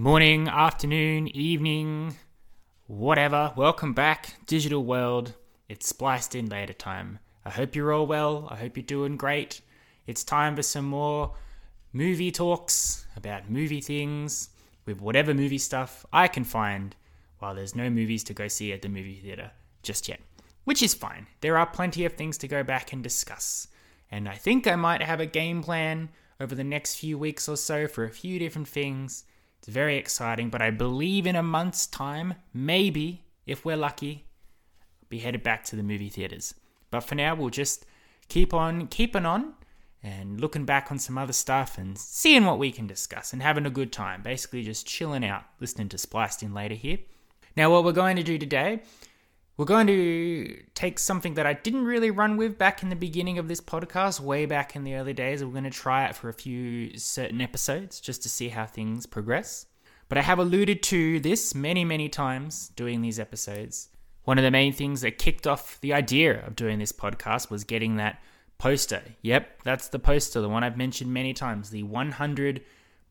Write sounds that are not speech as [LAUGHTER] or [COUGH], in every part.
Good morning, afternoon, evening, whatever. Welcome back, digital world. It's spliced in later time. I hope you're all well. I hope you're doing great. It's time for some more movie talks about movie things with whatever movie stuff I can find while there's no movies to go see at the movie theater just yet. Which is fine. There are plenty of things to go back and discuss. And I think I might have a game plan over the next few weeks or so for a few different things it's very exciting, but I believe in a month's time, maybe, if we're lucky, be headed back to the movie theaters. But for now, we'll just keep on keeping on and looking back on some other stuff and seeing what we can discuss and having a good time. Basically, just chilling out, listening to Spliced In later here. Now, what we're going to do today we're going to take something that I didn't really run with back in the beginning of this podcast, way back in the early days. We're going to try it for a few certain episodes just to see how things progress. But I have alluded to this many, many times doing these episodes. One of the main things that kicked off the idea of doing this podcast was getting that poster. Yep, that's the poster, the one I've mentioned many times the 100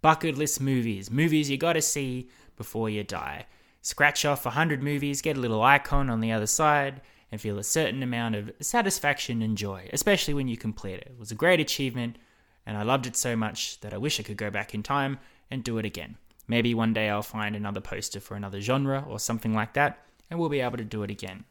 bucket list movies, movies you gotta see before you die scratch off 100 movies, get a little icon on the other side, and feel a certain amount of satisfaction and joy, especially when you complete it. It was a great achievement, and I loved it so much that I wish I could go back in time and do it again. Maybe one day I'll find another poster for another genre or something like that, and we'll be able to do it again.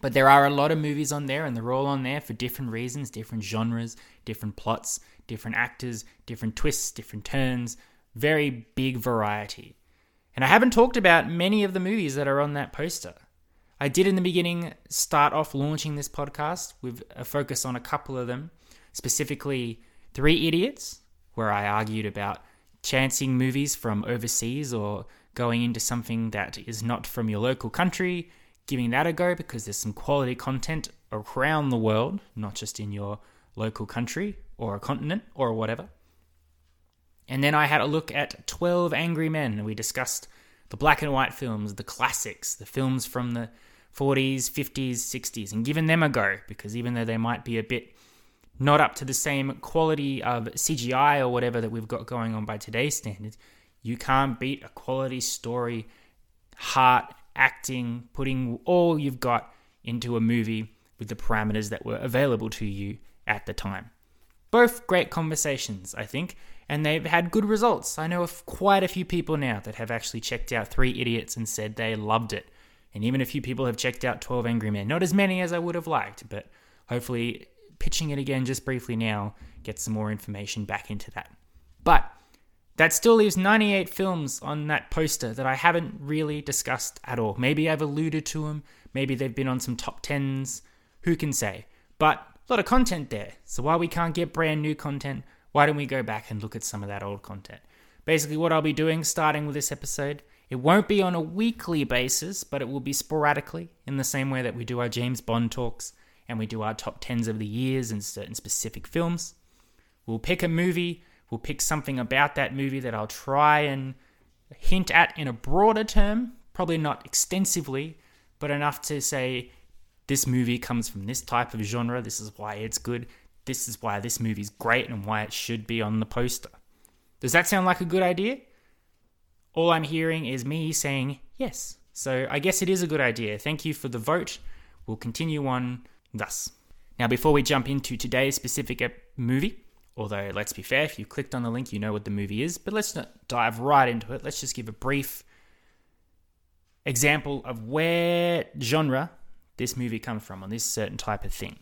But there are a lot of movies on there, and they're all on there for different reasons, different genres, different plots, different actors, different twists, different turns, very big variety. And I haven't talked about many of the movies that are on that poster. I did in the beginning start off launching this podcast with a focus on a couple of them, specifically Three Idiots, where I argued about chancing movies from overseas or going into something that is not from your local country, giving that a go because there's some quality content around the world, not just in your local country or a continent or whatever. And then I had a look at 12 Angry Men, we discussed the black and white films, the classics, the films from the 40s, 50s, 60s, and given them a go, because even though they might be a bit not up to the same quality of CGI or whatever that we've got going on by today's standards, you can't beat a quality story, heart, acting, putting all you've got into a movie with the parameters that were available to you at the time. Both great conversations, I think, and they've had good results. I know of quite a few people now that have actually checked out Three Idiots and said they loved it. And even a few people have checked out 12 Angry Men. Not as many as I would have liked, but hopefully pitching it again just briefly now gets some more information back into that. But that still leaves 98 films on that poster that I haven't really discussed at all. Maybe I've alluded to them, maybe they've been on some top 10s, who can say? But a lot of content there. So while we can't get brand new content, why don't we go back and look at some of that old content? Basically, what I'll be doing starting with this episode, it won't be on a weekly basis, but it will be sporadically in the same way that we do our James Bond talks and we do our top 10s of the years and certain specific films. We'll pick a movie, we'll pick something about that movie that I'll try and hint at in a broader term, probably not extensively, but enough to say this movie comes from this type of genre, this is why it's good, this is why this movie's great and why it should be on the poster. Does that sound like a good idea? All I'm hearing is me saying yes. So I guess it is a good idea. Thank you for the vote. We'll continue on thus. Now, before we jump into today's specific movie, although let's be fair, if you clicked on the link, you know what the movie is, but let's not dive right into it. Let's just give a brief example of where genre this movie comes from on this certain type of thing.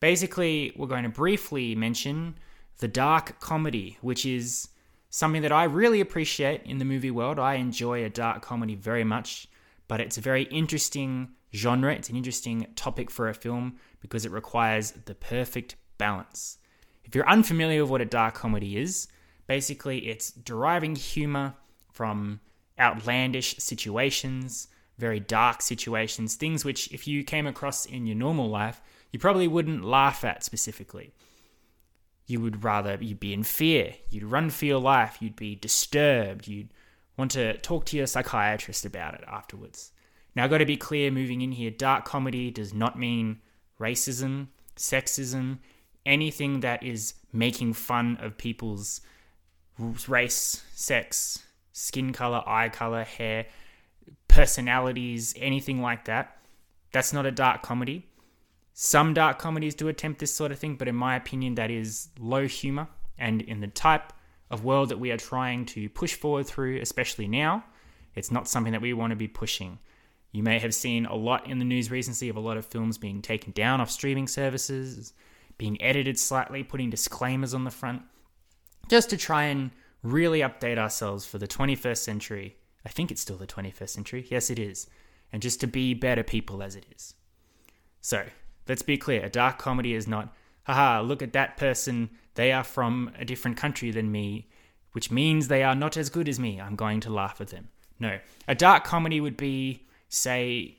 Basically, we're going to briefly mention the dark comedy, which is something that I really appreciate in the movie world. I enjoy a dark comedy very much, but it's a very interesting genre. It's an interesting topic for a film because it requires the perfect balance. If you're unfamiliar with what a dark comedy is, basically it's deriving humor from outlandish situations, very dark situations, things which, if you came across in your normal life, you probably wouldn't laugh at specifically. You would rather you'd be in fear, you'd run for your life, you'd be disturbed, you'd want to talk to your psychiatrist about it afterwards. Now, I've got to be clear moving in here dark comedy does not mean racism, sexism, anything that is making fun of people's race, sex, skin color, eye color, hair, personalities, anything like that. That's not a dark comedy. Some dark comedies do attempt this sort of thing, but in my opinion, that is low humor. And in the type of world that we are trying to push forward through, especially now, it's not something that we want to be pushing. You may have seen a lot in the news recently of a lot of films being taken down off streaming services, being edited slightly, putting disclaimers on the front, just to try and really update ourselves for the 21st century. I think it's still the 21st century. Yes, it is. And just to be better people as it is. So, let's be clear a dark comedy is not, haha, look at that person. They are from a different country than me, which means they are not as good as me. I'm going to laugh at them. No. A dark comedy would be, say,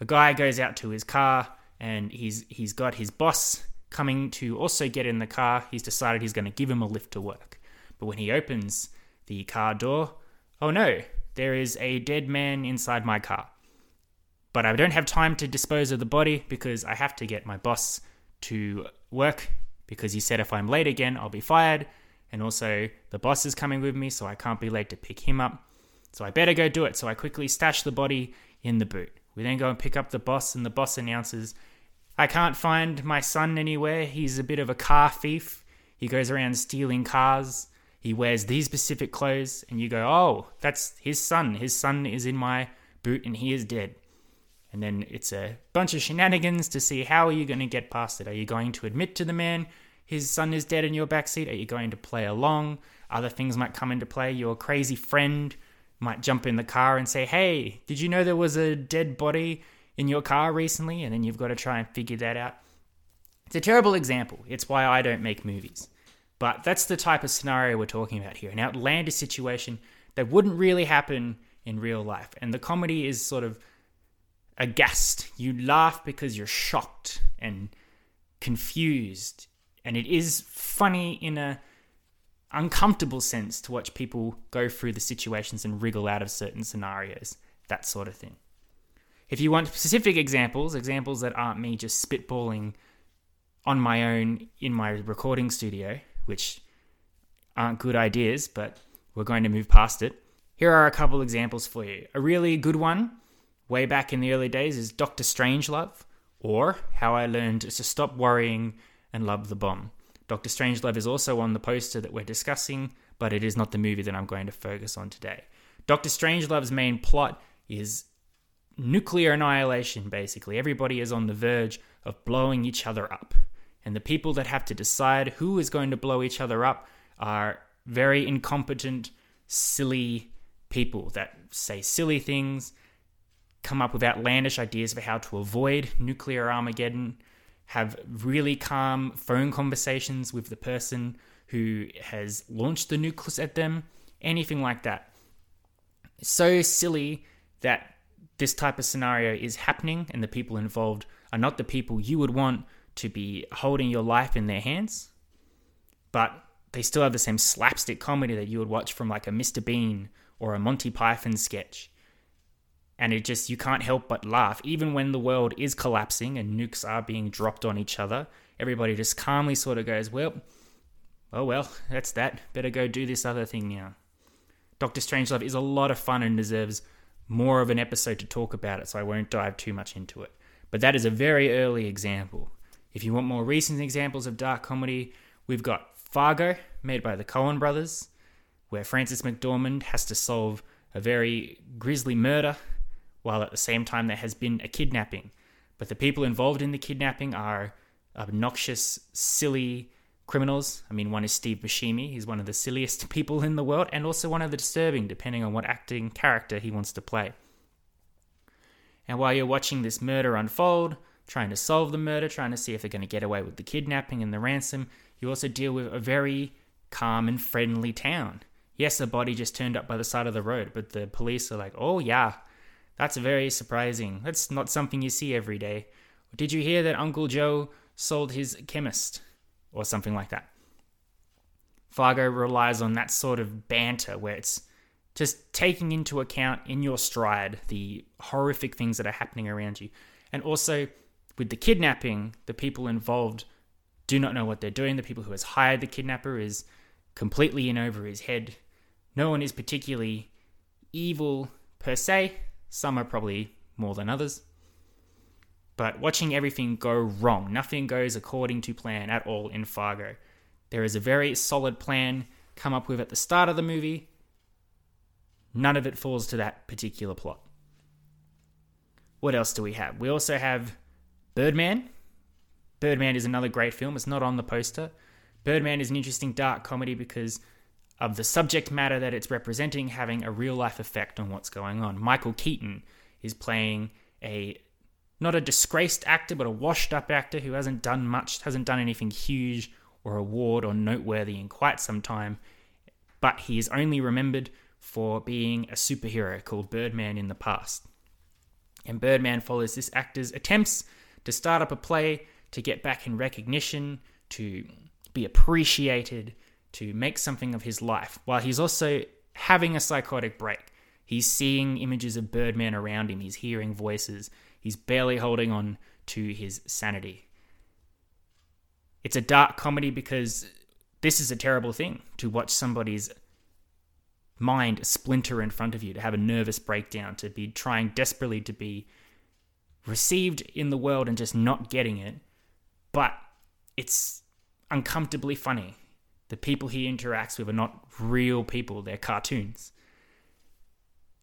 a guy goes out to his car and he's he's got his boss coming to also get in the car. He's decided he's going to give him a lift to work. But when he opens the car door, oh no, there is a dead man inside my car. But I don't have time to dispose of the body because I have to get my boss to work because he said if I'm late again, I'll be fired. And also, the boss is coming with me, so I can't be late to pick him up. So I better go do it. So I quickly stash the body in the boot. We then go and pick up the boss, and the boss announces, I can't find my son anywhere. He's a bit of a car thief. He goes around stealing cars. He wears these specific clothes, and you go, Oh, that's his son. His son is in my boot, and he is dead. And then it's a bunch of shenanigans to see how are you going to get past it. Are you going to admit to the man his son is dead in your backseat? Are you going to play along? Other things might come into play. Your crazy friend might jump in the car and say, Hey, did you know there was a dead body in your car recently? And then you've got to try and figure that out. It's a terrible example. It's why I don't make movies. But that's the type of scenario we're talking about here an outlandish situation that wouldn't really happen in real life. And the comedy is sort of aghast. You laugh because you're shocked and confused. And it is funny in a uncomfortable sense to watch people go through the situations and wriggle out of certain scenarios, that sort of thing. If you want specific examples, examples that aren't me just spitballing on my own in my recording studio, which aren't good ideas, but we're going to move past it. Here are a couple examples for you. A really good one, way back in the early days, is Doctor Strangelove, or How I Learned to Stop Worrying and Love the Bomb. Doctor Strangelove is also on the poster that we're discussing, but it is not the movie that I'm going to focus on today. Doctor Strangelove's main plot is nuclear annihilation, basically. Everybody is on the verge of blowing each other up. And the people that have to decide who is going to blow each other up are very incompetent, silly people that say silly things, come up with outlandish ideas for how to avoid nuclear Armageddon, have really calm phone conversations with the person who has launched the nucleus at them, anything like that. So silly that this type of scenario is happening and the people involved are not the people you would want to be holding your life in their hands, but they still have the same slapstick comedy that you would watch from like a Mr. Bean or a Monty Python sketch and it just you can't help but laugh. Even when the world is collapsing and nukes are being dropped on each other everybody just calmly sort of goes well oh well that's that. Better go do this other thing now. Doctor strangelove is a lot of fun and deserves more of an episode to talk about it so i won't dive too much into it. But that is a very early example. If you want more recent examples of dark comedy we've got fargo made by the coen brothers where frances mcdormand has to solve a very grisly murder while at the same time there has been a kidnapping. But the people involved in the kidnapping are obnoxious, silly criminals. I mean, one is Steve Buscemi. He's one of the silliest [LAUGHS] people in the world, and also one of the disturbing, depending on what acting character he wants to play. And while you're watching this murder unfold, trying to solve the murder, trying to see if they're going to get away with the kidnapping and the ransom, you also deal with a very calm and friendly town. Yes, a body just turned up by the side of the road, but the police are like, oh, yeah, that's very surprising. That's not something you see every day. Did you hear that Uncle Joe sold his chemist? Or something like that. Fargo relies on that sort of banter where it's just taking into account in your stride the horrific things that are happening around you. And also with the kidnapping, the people involved do not know what they're doing. The people who has hired the kidnapper is completely in over his head. No one is particularly evil per se. Some are probably more than others. But watching everything go wrong, nothing goes according to plan at all in Fargo. There is a very solid plan come up with at the start of the movie. None of it falls to that particular plot. What else do we have? We also have Birdman. Birdman is another great film. It's not on the poster. Birdman is an interesting dark comedy because of the subject matter that it's representing having a real life effect on what's going on. Michael Keaton is playing a not a disgraced actor, but a washed up actor who hasn't done much, hasn't done anything huge or award or noteworthy in quite some time, but he is only remembered for being a superhero called Birdman in the past. And Birdman follows this actor's attempts to start up a play to get back in recognition, to be appreciated, to make something of his life, while he's also having a psychotic break. He's seeing images of Birdman around him, he's hearing voices, he's barely holding on to his sanity. It's a dark comedy because this is a terrible thing to watch somebody's mind splinter in front of you, to have a nervous breakdown, to be trying desperately to be received in the world and just not getting it. But it's uncomfortably funny. The people he interacts with are not real people, they're cartoons.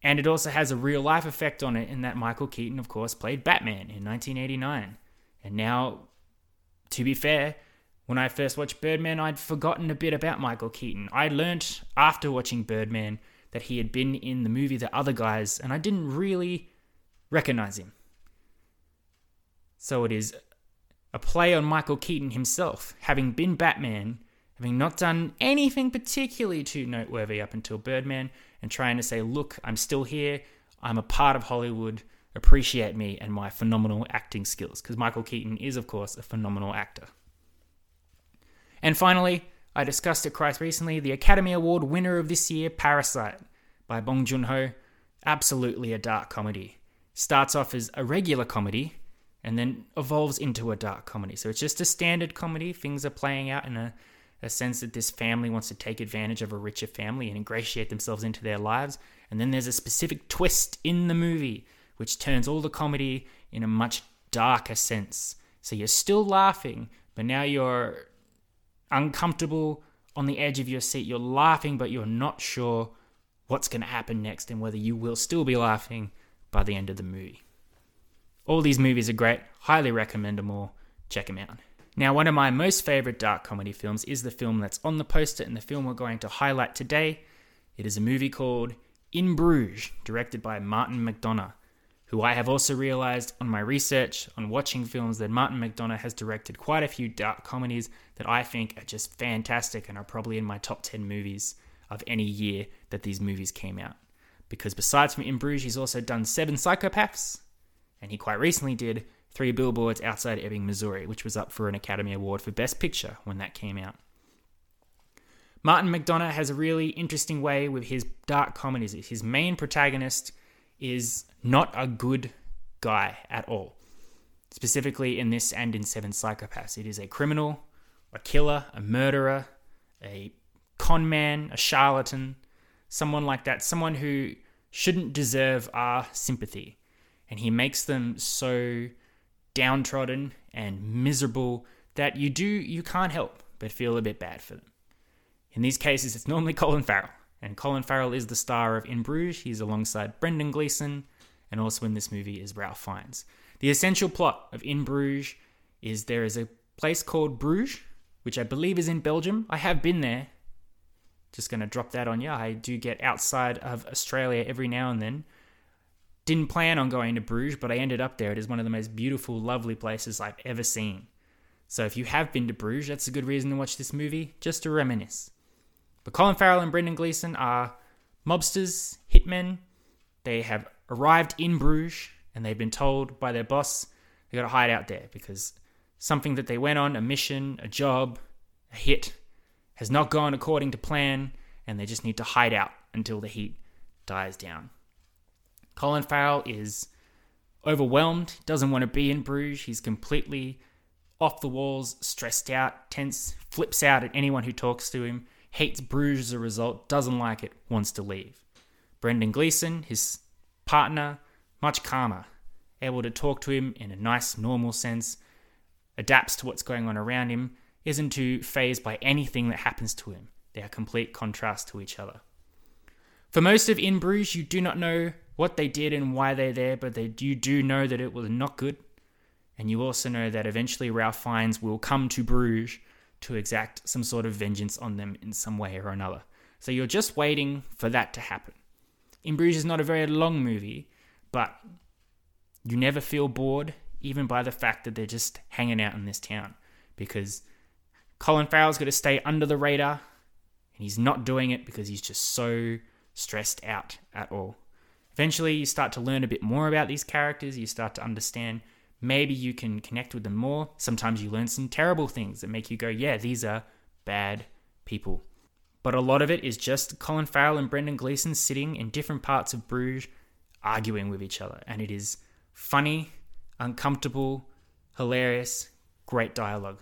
And it also has a real life effect on it in that Michael Keaton, of course, played Batman in 1989. And now, to be fair, when I first watched Birdman, I'd forgotten a bit about Michael Keaton. I learnt after watching Birdman that he had been in the movie The Other Guys, and I didn't really recognize him. So it is a play on Michael Keaton himself, having been Batman, having not done anything particularly too noteworthy up until Birdman, and trying to say, look, I'm still here, I'm a part of Hollywood, appreciate me and my phenomenal acting skills. Because Michael Keaton is, of course, a phenomenal actor. And finally, I discussed at Christ recently the Academy Award winner of this year, Parasite, by Bong Joon Ho. Absolutely a dark comedy. Starts off as a regular comedy and then evolves into a dark comedy. So it's just a standard comedy. Things are playing out in a, a sense that this family wants to take advantage of a richer family and ingratiate themselves into their lives. And then there's a specific twist in the movie which turns all the comedy in a much darker sense. So you're still laughing, but now you're uncomfortable on the edge of your seat. You're laughing, but you're not sure what's going to happen next and whether you will still be laughing by the end of the movie. All these movies are great, highly recommend them all. Check them out. Now, one of my most favorite dark comedy films is the film that's on the poster and the film we're going to highlight today. It is a movie called In Bruges, directed by Martin McDonagh, who I have also realized on my research on watching films that Martin McDonagh has directed quite a few dark comedies that I think are just fantastic and are probably in my top 10 movies of any year that these movies came out. Because besides from In Bruges, he's also done Seven Psychopaths, and he quite recently did Three Billboards Outside Ebbing, Missouri, which was up for an Academy Award for Best Picture when that came out. Martin McDonagh has a really interesting way with his dark comedies. His main protagonist is not a good guy at all. Specifically in this and in Seven Psychopaths, it is a criminal, a killer, a murderer, a con man, a charlatan, someone like that, someone who shouldn't deserve our sympathy and he makes them so downtrodden and miserable that you do you can't help but feel a bit bad for them. In these cases, it's normally Colin Farrell, and Colin Farrell is the star of In Bruges. He's alongside Brendan Gleeson, and also in this movie is Ralph Fiennes. The essential plot of In Bruges is there is a place called Bruges, which I believe is in Belgium. I have been there. Just going to drop that on you. I do get outside of Australia every now and then didn't plan on going to Bruges, but I ended up there. It is one of the most beautiful, lovely places I've ever seen. So if you have been to Bruges, that's a good reason to watch this movie, just to reminisce. But Colin Farrell and Brendan Gleeson are mobsters, hitmen. They have arrived in Bruges and they've been told by their boss they got to hide out there because something that they went on, a mission, a job, a hit, has not gone according to plan, and they just need to hide out until the heat dies down. Colin Farrell is overwhelmed, doesn't want to be in Bruges. He's completely off the walls, stressed out, tense, flips out at anyone who talks to him, hates Bruges as a result, doesn't like it, wants to leave. Brendan Gleeson, his partner, much calmer, able to talk to him in a nice, normal sense, adapts to what's going on around him, isn't too phased by anything that happens to him. They are complete contrast to each other. For most of In Bruges, you do not know what they did and why they're there, but they, you do know that it was not good. And you also know that eventually Ralph Fiennes will come to Bruges to exact some sort of vengeance on them in some way or another. So you're just waiting for that to happen. In Bruges is not a very long movie, but you never feel bored, even by the fact that they're just hanging out in this town. Because Colin Farrell's got to stay under the radar, and he's not doing it because he's just so stressed out at all. Eventually, you start to learn a bit more about these characters, you start to understand maybe you can connect with them more. Sometimes you learn some terrible things that make you go, yeah, these are bad people. But a lot of it is just Colin Farrell and Brendan Gleeson sitting in different parts of Bruges arguing with each other. And it is funny, uncomfortable, hilarious, great dialogue.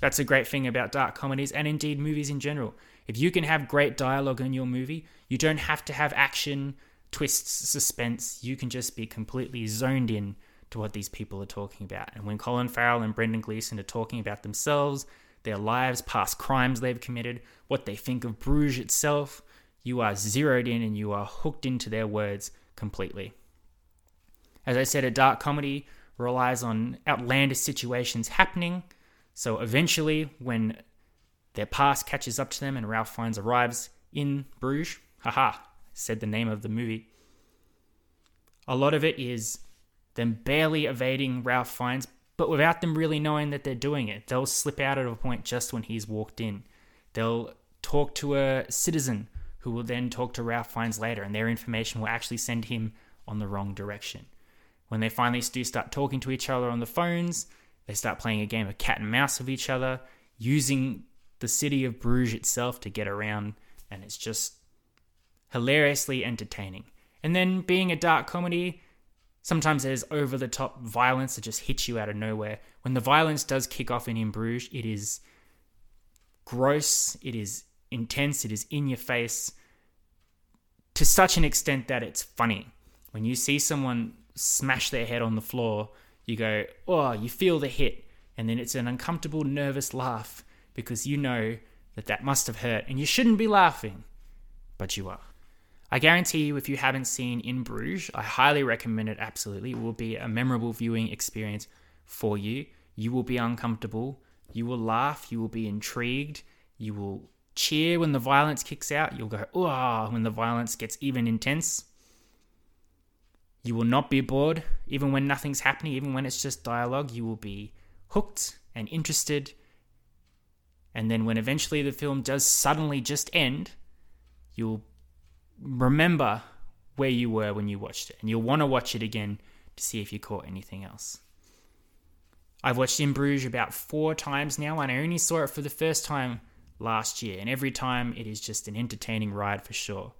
That's a great thing about dark comedies and indeed movies in general. If you can have great dialogue in your movie, you don't have to have action, twists, suspense. You can just be completely zoned in to what these people are talking about. And when Colin Farrell and Brendan Gleeson are talking about themselves, their lives, past crimes they've committed, what they think of Bruges itself, you are zeroed in and you are hooked into their words completely. As I said, a dark comedy relies on outlandish situations happening. So eventually, when their past catches up to them and Ralph Fiennes arrives in Bruges, haha, said the name of the movie. A lot of it is them barely evading Ralph Fiennes, but without them really knowing that they're doing it. They'll slip out at a point just when he's walked in. They'll talk to a citizen who will then talk to Ralph Fiennes later, and their information will actually send him on the wrong direction. When they finally do start talking to each other on the phones, they start playing a game of cat and mouse with each other, using the city of Bruges itself to get around, and it's just hilariously entertaining. And then being a dark comedy, Sometimes there's over the top violence that just hits you out of nowhere. When the violence does kick off in In Bruges, it is gross, it is intense, it is in your face to such an extent that it's funny. When you see someone smash their head on the floor, you go, oh, you feel the hit. And then it's an uncomfortable, nervous laugh because you know that that must have hurt and you shouldn't be laughing, but you are. I guarantee you, if you haven't seen In Bruges, I highly recommend it absolutely. It will be a memorable viewing experience for you. You will be uncomfortable. You will laugh. You will be intrigued. You will cheer when the violence kicks out. You'll go, oh, when the violence gets even intense. You will not be bored, even when nothing's happening, even when it's just dialogue. You will be hooked and interested. And then when eventually the film does suddenly just end, you'll remember where you were when you watched it, and you'll want to watch it again to see if you caught anything else. I've watched In Bruges about four times now, and I only saw it for the first time last year, and every time it is just an entertaining ride for sure.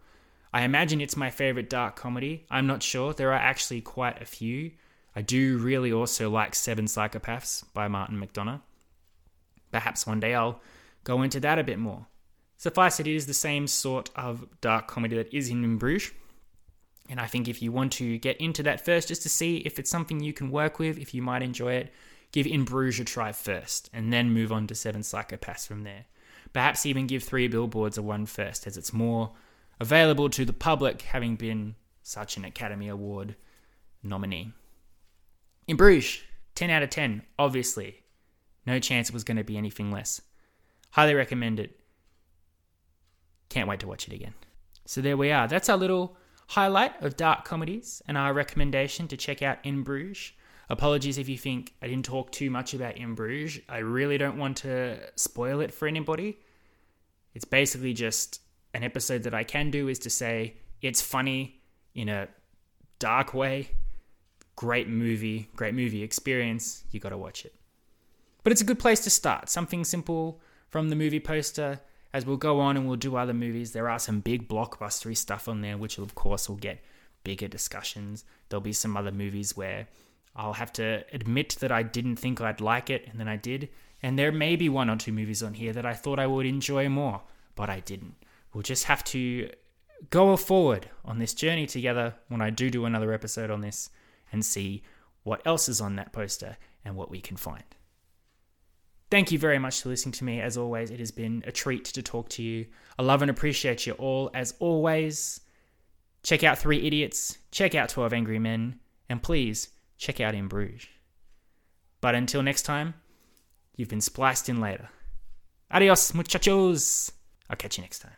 I imagine it's my favorite dark comedy. I'm not sure. There are actually quite a few. I do really also like Seven Psychopaths by Martin McDonagh. Perhaps one day I'll go into that a bit more. Suffice it, it is the same sort of dark comedy that is in Bruges. And I think if you want to get into that first, just to see if it's something you can work with, if you might enjoy it, give In Bruges a try first, and then move on to Seven Psychopaths from there. Perhaps even give Three Billboards a one first, as it's more available to the public, having been such an Academy Award nominee. In Bruges, 10 out of 10, obviously. No chance it was going to be anything less. Highly recommend it. Can't wait to watch it again. So there we are. That's our little highlight of dark comedies and our recommendation to check out In Bruges. Apologies if you think I didn't talk too much about In Bruges. I really don't want to spoil it for anybody. It's basically just an episode that I can do is to say it's funny in a dark way. Great movie, great movie experience. You got to watch it. But it's a good place to start. Something simple from the movie poster as we'll go on and we'll do other movies, there are some big blockbustery stuff on there, which of course will get bigger discussions. There'll be some other movies where I'll have to admit that I didn't think I'd like it, and then I did. And there may be one or two movies on here that I thought I would enjoy more, but I didn't. We'll just have to go forward on this journey together when I do do another episode on this and see what else is on that poster and what we can find. Thank you very much for listening to me. As always, it has been a treat to talk to you. I love and appreciate you all. As always, check out Three Idiots, check out 12 Angry Men, and please check out In Bruges. But until next time, you've been spliced in later. Adios, muchachos. I'll catch you next time.